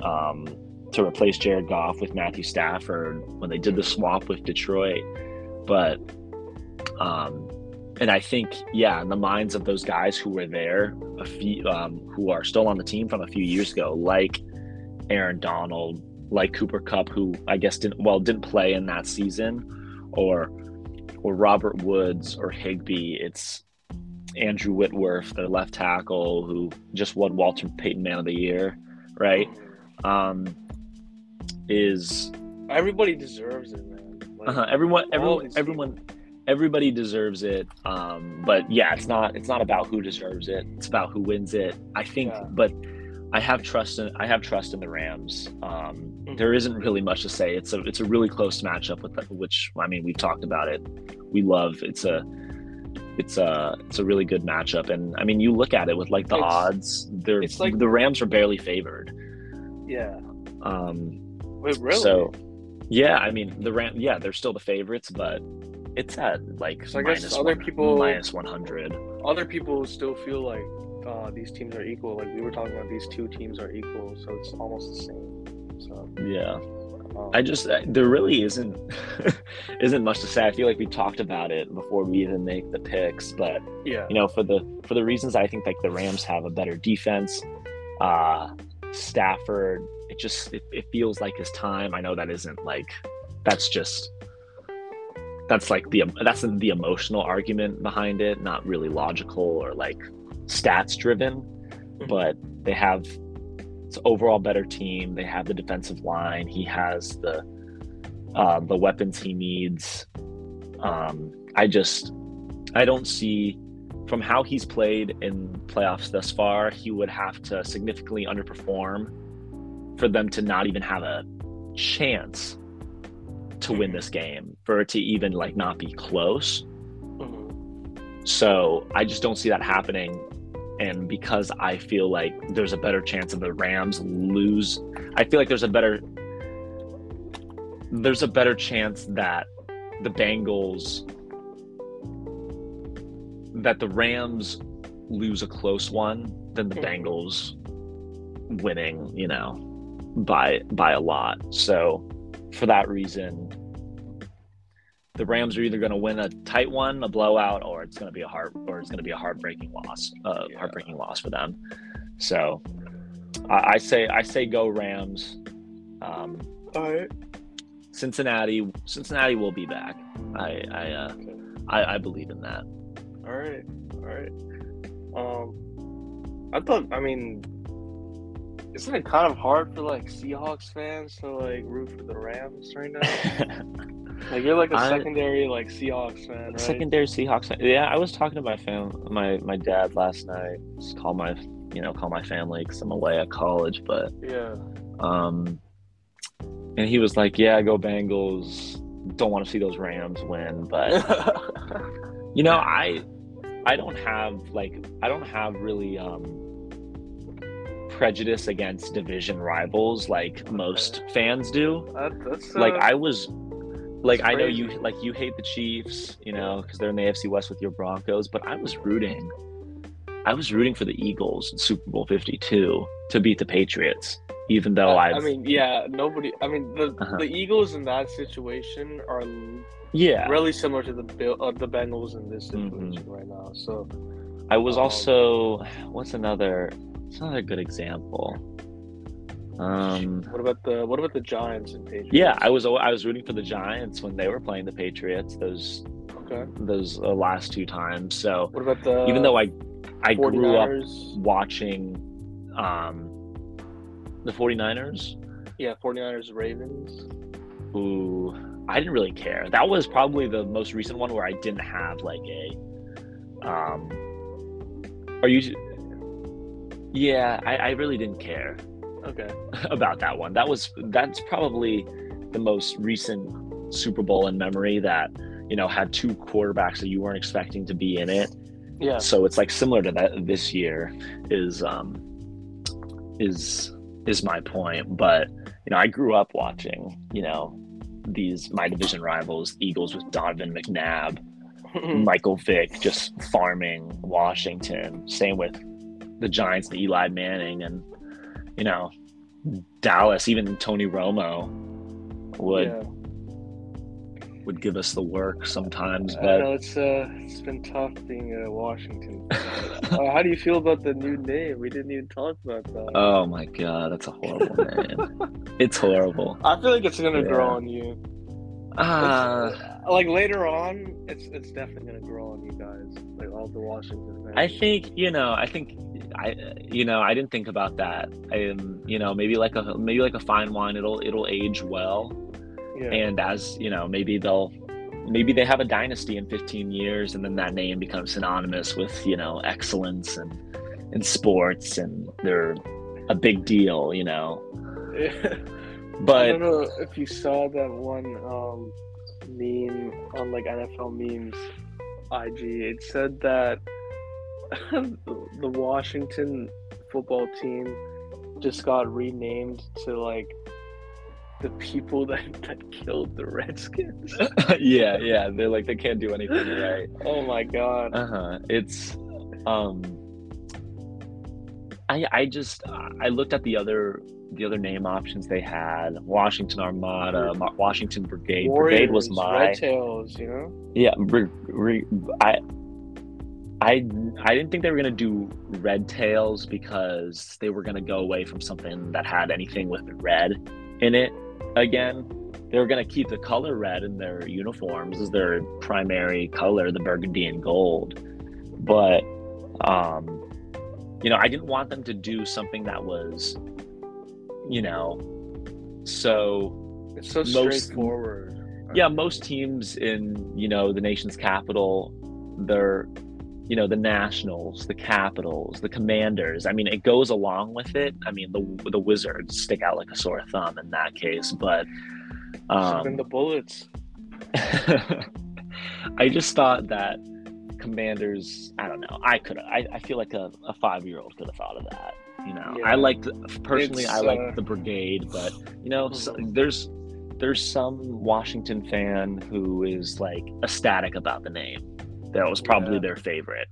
um, to replace Jared Goff with Matthew Stafford when they did the swap with Detroit. But um, and I think yeah, in the minds of those guys who were there, a few um, who are still on the team from a few years ago, like Aaron Donald, like Cooper Kupp, who I guess didn't well didn't play in that season, or or Robert Woods or Higbee. It's Andrew Whitworth, their left tackle, who just won Walter Payton Man of the Year, right? Um, is Everybody deserves it, man. Like, uh everyone, everyone, everyone, everybody deserves it. Um, but yeah, it's not. It's not about who deserves it. It's about who wins it. I think, Yeah. but I have trust in. I have trust in the Rams. Um, Mhm. there isn't really much to say. It's a. It's a really close matchup with the, which I mean we've talked about it. We love. It's a. It's a. It's a really good matchup, and I mean you look at it with like the It's- odds. They're it's like- the Rams are barely favored. Yeah. Um, Wait, really? so, yeah, I mean the Ram. Yeah, they're still the favorites, but it's at like So I guess minus other one- people- minus one hundred. other people still feel like uh, these teams are equal. Like we were talking about, these two teams are equal, so it's almost the same. So Yeah, um, I just there really isn't <laughs> isn't much to say. I feel like we talked about it before we even make the picks, but yeah, you know for the for the reasons I think like the Rams have a better defense. Uh, Stafford, it just it, it feels like his time. I know that isn't like that's just that's like the that's the emotional argument behind it, not really logical or like stats driven. But they have it's overall better team. They have the defensive line. He has the uh, the weapons he needs. Um, I just I don't see from how he's played in playoffs thus far, he would have to significantly underperform for them to not even have a chance to win this game, for it to even like not be close. Mhm. So I just don't see that happening. And because I feel like there's a better chance of the Rams lose, I feel like there's a better there's a better chance that the Bengals that the Rams lose a close one than the Mhm. Bengals winning, you know, by by a lot. So for that reason, the Rams are either going to win a tight one, a blowout, or it's going to be a heart or it's going to be a heartbreaking loss, uh, Yeah. heartbreaking loss for them. So I, I say I say go Rams. Um, All right. Cincinnati Cincinnati will be back. I I, uh, Okay. I I believe in that. All right. All right. Um, I thought. I mean, isn't it kind of hard for like Seahawks fans to like root for the Rams right now? <laughs> like you're like a I- secondary like Seahawks fan, right? Secondary Seahawks. fan- Yeah, I was talking to my fam, my my dad last night. Just call my you know call my family because I'm away at college, but Yeah. um, and he was like, "Yeah, go Bengals." Don't want to see those Rams win, but <laughs> you know, I I don't have like I don't have really um prejudice against division rivals like most fans do. that, that's uh, like I was like I know you like you hate the Chiefs, you know, because they're in the AFC West with your Broncos, but I was rooting I was rooting for the Eagles in Super Bowl 52 to beat the Patriots, even though I, I mean, yeah, nobody. I mean, the Uh-huh. the Eagles in that situation are yeah, really similar to the Bill, uh, the Bengals in this Mhm. situation right now. So I was um, also what's another what's a good example? Um what about the what about the Giants and Patriots? yeah, I was I was rooting for the Giants when they were playing the Patriots those okay. those uh, last two times. So What about the even though I I grew up watching um the 49ers Yeah, 49ers Ravens. who I didn't really care. That was probably the most recent one where I didn't have like a um are you yeah, I, I really didn't care. Okay. <laughs> about that one. That was that's probably the most recent Super Bowl in memory that you know had two quarterbacks that you weren't expecting to be in it. Yeah. So it's like similar to that this year is um is is my point. But you know, I grew up watching you know these my division rivals, Eagles with Donovan McNabb, <laughs> Michael Vick just farming Washington. Same with the Giants, the Eli Manning, and you know Dallas. Even Tony Romo would yeah. would give us the work sometimes. I But know it's uh, it's been tough being Washington. uh, how do you feel about the new name? We didn't even talk about that. oh my god, that's a horrible name. It's horrible. I feel like it's gonna grow on you. Ah. Like later on, it's it's definitely gonna grow on you guys, like all the Washington. I think you know. I think I you know. I didn't think about that. Um, you know, maybe like a maybe like a fine wine. It'll it'll age well, yeah. and as you know, maybe they'll maybe they have a dynasty in 15 years, and then that name becomes synonymous with you know excellence and in sports, and they're a big deal. You know, I <laughs> but I don't know if you saw that one um, meme on like NFL memes, IG. It said that <laughs> the Washington football team just got renamed to like the people that, that killed the Redskins. <laughs> yeah, yeah, they're like they can't do anything right. <laughs> oh my god. Uh huh. It's um. I I just I looked at the other the other name options they had: Washington Armada, Washington Brigade. Brigade was my Red Tails, you know? yeah. Bri- Bri- I I I didn't think they were gonna do Red Tails because they were gonna go away from something that had anything with red in it again. They were gonna keep the color red in their uniforms as their primary color, the burgundy and gold. But um, you know, I didn't want them to do something that was, you know, so It's so Most- straightforward. yeah, most teams in, you know, the nation's capital, they're you know, the Nationals, the Capitals, the Commanders. I mean, it goes along with it. I mean, the the Wizards stick out like a sore thumb in that case, but Um, um, the bullets. <laughs> I just thought that Commanders. I don't know. I could. I, I feel like a, a five year old could have thought of that. You know, Yeah. I like personally. It's, I like uh, the Brigade, but you know, so, <laughs> there's there's some Washington fan who is like ecstatic about the name. That was probably Yeah. their favorite.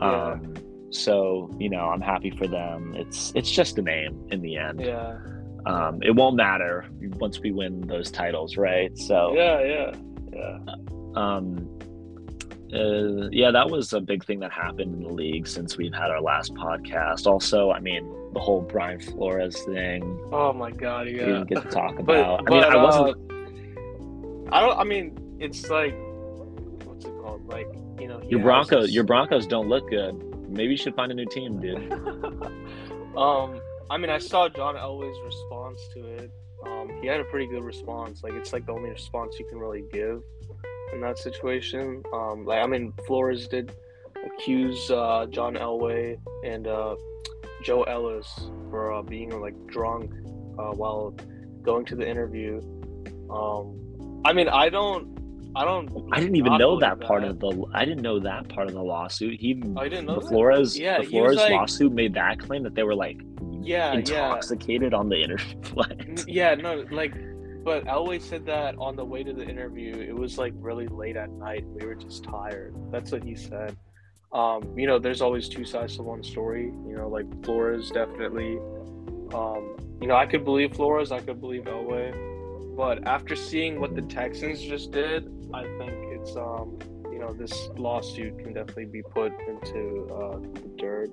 Yeah. Um, so you know, I'm happy for them. It's it's just a name in the end. Yeah. Um, it won't matter once we win those titles, right? So Yeah, yeah, yeah. um uh, yeah that was a big thing that happened in the league since we've had our last podcast also i mean the whole brian flores thing Oh my god, we yeah. didn't get to talk <laughs> But, about i but mean i wasn't uh, I don't. I mean, it's like, what's it called? Like, you know, your broncos your broncos don't look good maybe you should find a new team dude <laughs> um, I mean, I saw John Elway's response to it. Um, he had a pretty good response. Like, it's like the only response you can really give in that situation. Um, like, I mean, Flores did accuse uh, John Elway and uh, Joe Ellis for uh, being like drunk uh, while going to the interview. Um, I mean, I don't, I don't. i didn't even know that part of the i didn't know that part of the lawsuit he Oh, you didn't know the that? flores Yeah, the flores like- lawsuit made that claim that they were like Yeah, yeah. intoxicated on the interview <laughs> Yeah, no, like, but Elway said that on the way to the interview, it was like really late at night. We were just tired. That's what he said. Um, you know, there's always two sides to one story. You know, like Flores definitely. Um, you know, I could believe Flores, I could believe Elway, but after seeing what the Texans just did, I think it's um, you know, this lawsuit can definitely be put into uh, the dirt.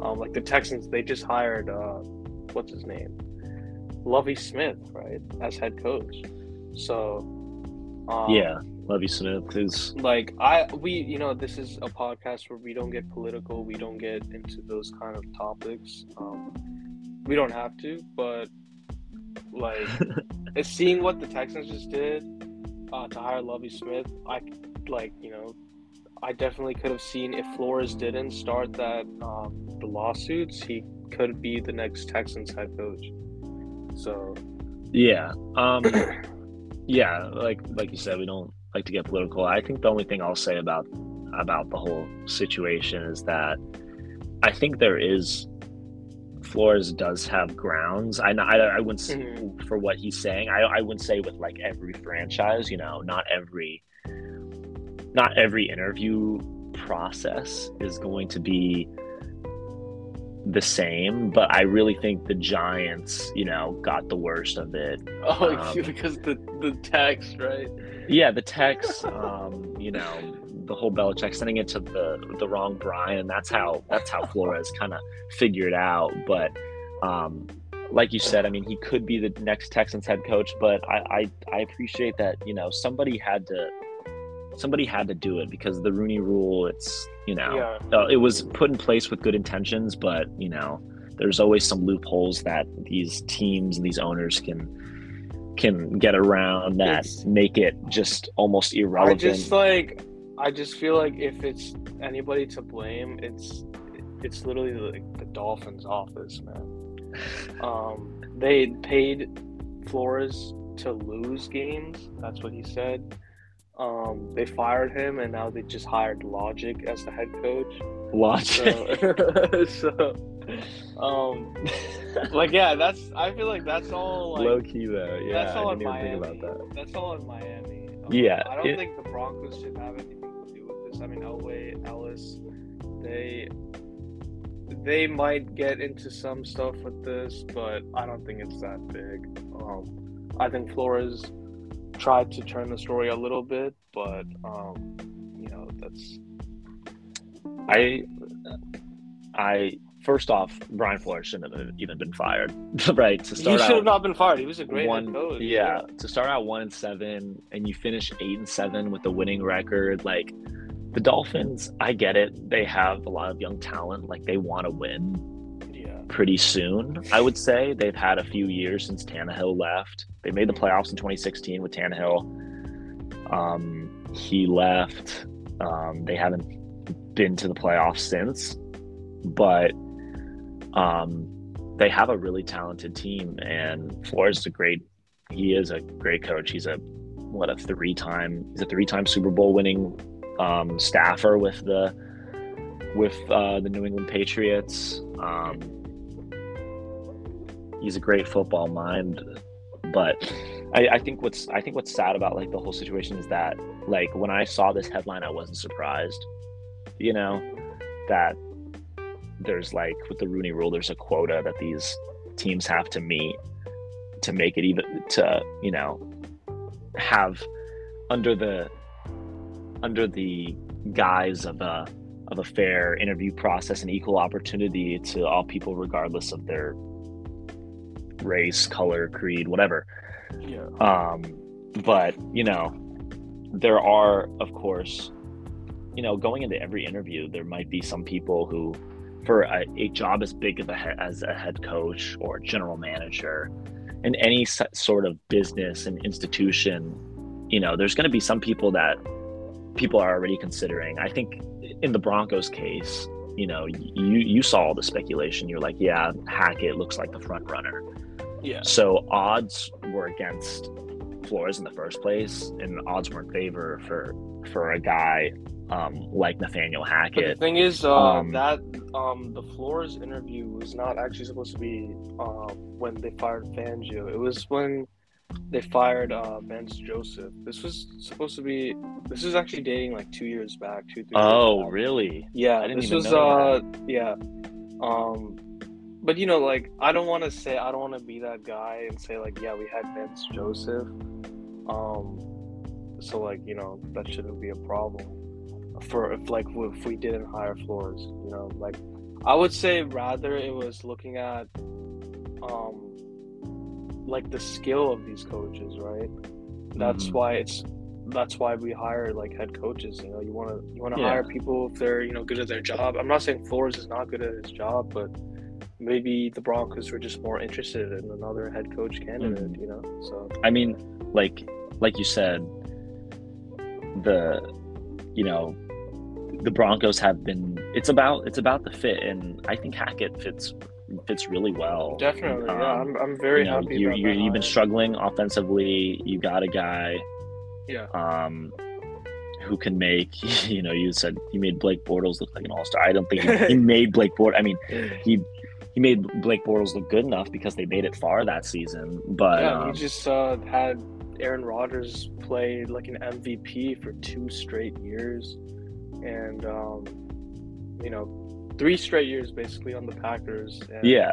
Um, like the Texans, they just hired uh, what's his name, Lovie Smith, right, as head coach. So, um, yeah lovie smith is like I, we, you know, this is a podcast where we don't get political, we don't get into those kind of topics. Um, we don't have to, but like, <laughs> seeing what the Texans just did uh, to hire Lovie Smith, I like, you know, I definitely could have seen if Flores didn't start that um, the lawsuits, he could be the next Texans head coach. So Yeah. Um <clears throat> yeah, like like you said, we don't like to get political. I think the only thing I'll say about about the whole situation is that I think there is Flores does have grounds. I I, I wouldn't s Mhm. for what he's saying. I I wouldn't say with like every franchise, you know, not every not every interview process is going to be the same, but I really think the Giants, you know, got the worst of it. oh, <laughs> Um, because the the text right. Yeah, the text, um, you know, the whole Belichick sending it to the the wrong Brian, that's how that's how Flores kind of figured out. But um, like you said, I mean, he could be the next Texans head coach, but I, I I appreciate that you know somebody had to somebody had to do it because the Rooney Rule, it's you know, Yeah. uh, it was put in place with good intentions, but you know, there's always some loopholes that these teams and these owners can can get around that It's- make it just almost irrelevant. I just like I just feel like if it's anybody to blame, it's it's literally like the Dolphins' office, man. <laughs> Um, they paid Flores to lose games. That's what he said. Um, they fired him, and now they just hired Logic as the head coach. Logic. So, <laughs> so um, <laughs> like yeah, that's I feel like that's all like Low key though, yeah. that's all I in didn't even Miami. think about that. That's all in Miami. Um, Yeah, I don't it- think the Broncos should have anything to do with this. I mean, Elway, Ellis, they they might get into some stuff with this, but I don't think it's that big. Um, I think Flores tried to turn the story a little bit, but um, you know that's I, I first off, Brian Flores shouldn't have even been fired, <laughs> right? To start, he should out have not been fired. He was a great one, coach. yeah, to start out one and seven, and you finish eight and seven with a winning record, like the Dolphins. I get it; they have a lot of young talent. Like they want to win yeah. Pretty soon. I would say they've had a few years since Tannehill left. They made the playoffs in 2016 with Tannehill. Um, he left. Um, they haven't been to the playoffs since, but um, they have a really talented team, and Flores is a great. He is a great coach. He's a what a three-time. He's a three-time Super Bowl winning um, staffer with the with uh, the New England Patriots. Um, he's a great football mind, but I, I think what's I think what's sad about like the whole situation is that like when I saw this headline, I wasn't surprised. You know that there's like with the Rooney Rule, there's a quota that these teams have to meet to make it even to you know have under the under the guise of a of a fair interview process and equal opportunity to all people regardless of their race color creed whatever. Yeah. um but you know there are of course you know going into every interview there might be some people who for a, a job as big of a as a head coach or general manager in any sort of business and institution you know there's going to be some people that people are already considering. I think in the broncos case you know you you saw all the speculation. You're like yeah hackett looks like the front runner Yeah. so odds were against Flores in the first place, and odds were in favor for for a guy um, like Nathaniel But the thing is, uh, Um, that um, the Flores interview was not actually supposed to be uh, when they fired Fangio. It was when they fired uh, Vance Joseph. This was supposed to be. This is actually dating like two years back, two three. Oh, really? Yeah, this was uh yeah. Um but you know like I don't want to say I don't want to be that guy and say like yeah, we had Vince Joseph. Um so like, you know, that shouldn't be a problem for if like if we didn't hire Flores, you know, like I would say rather it was looking at um like the skill of these coaches, right? That's Mhm. why it's that's why we hire like head coaches. You know, you want to you want to Yeah. hire people if they're you know good at their job. I'm not saying Flores is not good at his job, but maybe the Broncos were just more interested in another head coach candidate. Mhm. You know, so I mean, like like you said, the you know the Broncos have been. It's about it's about the fit, and I think Hackett fits fits really well. Definitely, Um, yeah. I'm, I'm very you know, happy. You, about you, you've been struggling offensively. You got a guy Yeah. um, who can make. <laughs> You know, you said he made Blake Bortles look like an all star. I don't think he, he <laughs> made Blake Bortles. I mean, he he made Blake Bortles look good enough because they made it far that season. But yeah, um, he just uh, had Aaron Rodgers play like an MVP for two straight years, and um, you know, three straight years basically on the Packers. And yeah,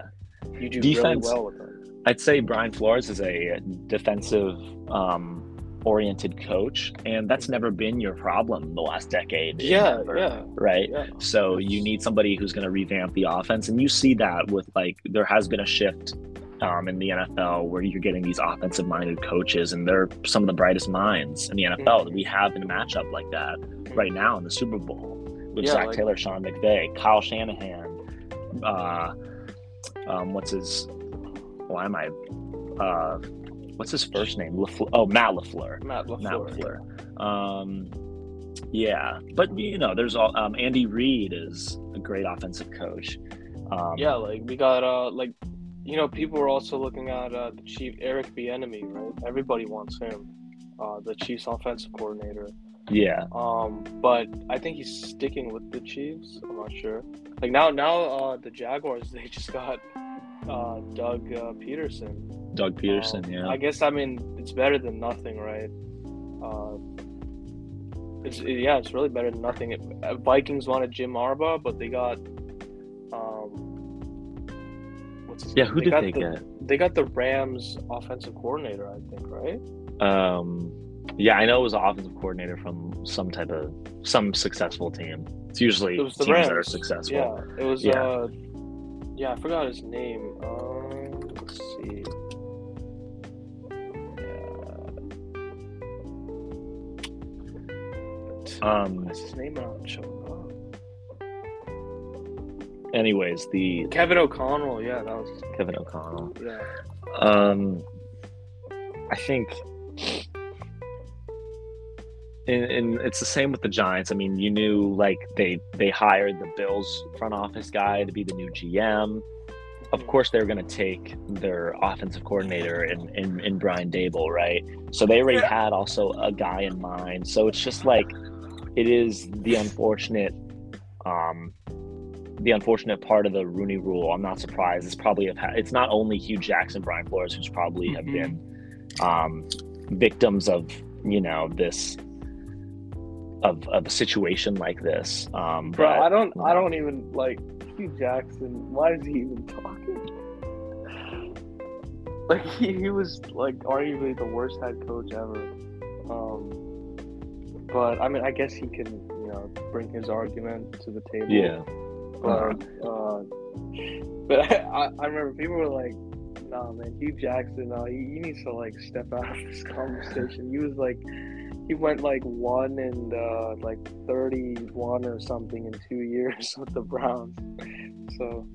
you do Defense- really well with them. I'd say Brian Flores is a defensive um, oriented coach, and that's never been your problem the last decade. Yeah, yeah, Right. yeah. So you need somebody who's going to revamp the offense, and you see that with like there has been a shift um, in the NFL where you're getting these offensive-minded coaches, and they're some of the brightest minds in the NFL that we have in a matchup like that right now in the Super Bowl with Yeah, Zac like- Taylor, Sean McVay, Kyle Shanahan, uh, um, what's his? Why am I? Uh, what's his first name? LaFleur. Oh, Matt Lafleur. Matt Matt LaFleur. LaFleur. Um, yeah, but you know, there's all. Um, Andy Reid is a great offensive coach. Um, Yeah, like we got uh like you know people are also looking at uh, the chief Eric Bieniemy, right? Everybody wants him, uh, the Chiefs offensive coordinator. yeah, Um, but I think he's sticking with the Chiefs. I'm not sure. Like now, now uh, the Jaguars <laughs> they just got uh, Doug uh, Pederson. Doug Pederson. Um, yeah, I guess I mean it's better than nothing, right? Uh, it's yeah, it's really better than nothing. It, uh, Vikings wanted Jim Harbaugh, but they got um, what's his yeah. name? Who did got they the, get? They got the Rams offensive coordinator, I think, right? Um, yeah, I know it was an offensive coordinator from some type of some successful team. It's usually It was the teams Rams. that are successful. Yeah, it was. Yeah. Uh, yeah, I forgot his name. Um, let's see. Um, What's his name not showing up? Anyways, the Kevin O'Connell. Yeah, that was. Kevin O'Connell. Yeah. Um, I think, and, and it's the same with the Giants. I mean, you knew like they they hired the Bills front office guy to be the new GM. Of course, they're going to take their offensive coordinator in, in in Brian Daboll, right? So they already had also a guy in mind. So it's just like it is the unfortunate. Um, the unfortunate part of the Rooney Rule, I'm not surprised. It's probably it's not only Hue Jackson, Brian Flores, who's probably have Mhm. been um, victims of you know this of, of a situation like this. Um, Bro, but I don't. I don't even like Hue Jackson. Why is he even talking? Like he, he was like arguably the worst head coach ever. Um, but I mean, I guess he can you know bring his argument to the table. yeah, But uh, <laughs> but I, I remember people were like, "Nah, man, Hue Jackson, uh, he, he needs to like step out of this <laughs> conversation." He was like, he went like one and uh, like thirty-one or something in two years <laughs> with the Browns. So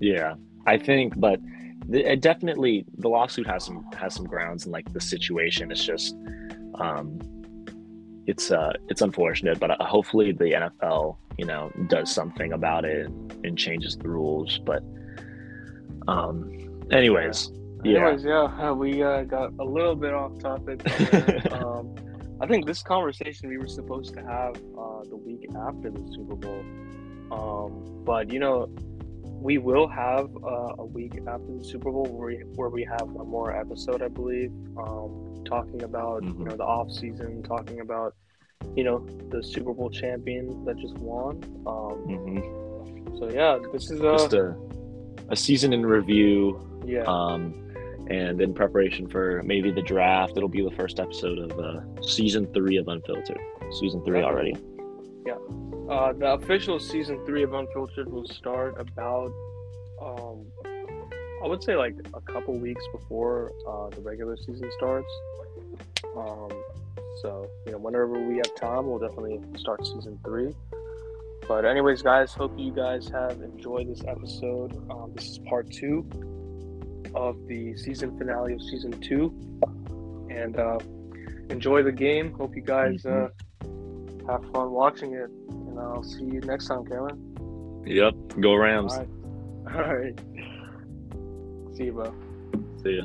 yeah, I think, but the, it definitely the lawsuit has some has some grounds in like the situation. It's just um, it's uh it's unfortunate, but uh, hopefully the NFL you know does something about it and, and changes the rules. But um, anyways, yeah. Anyways, yeah, uh, we uh, got a little bit off topic. <laughs> um, I think this conversation we were supposed to have uh, the week after the Super Bowl, um, but you know, we will have uh, a week after the Super Bowl where we, where we have one more episode, I believe, um, talking about you Mhm. know the off season, talking about you know the Super Bowl champion that just won. Um, mhm. so yeah, this is uh, just a a season in review. yeah. um, and in preparation for maybe the draft. It'll be the first episode of uh, season three of Unfiltered. Season three already. Uh, the official season three of Unfiltered will start about, um, I would say like a couple weeks before uh, the regular season starts. Um, so you know, whenever we have time, we'll definitely start season three. But anyways, guys, hope you guys have enjoyed this episode. Um, this is part two of the season finale of season two, and uh, enjoy the game. Hope you guys. Uh, have fun watching it. And I'll see you next time, Cameron. Yep. Go Rams. All right. <laughs> All right. See you, bro. See ya.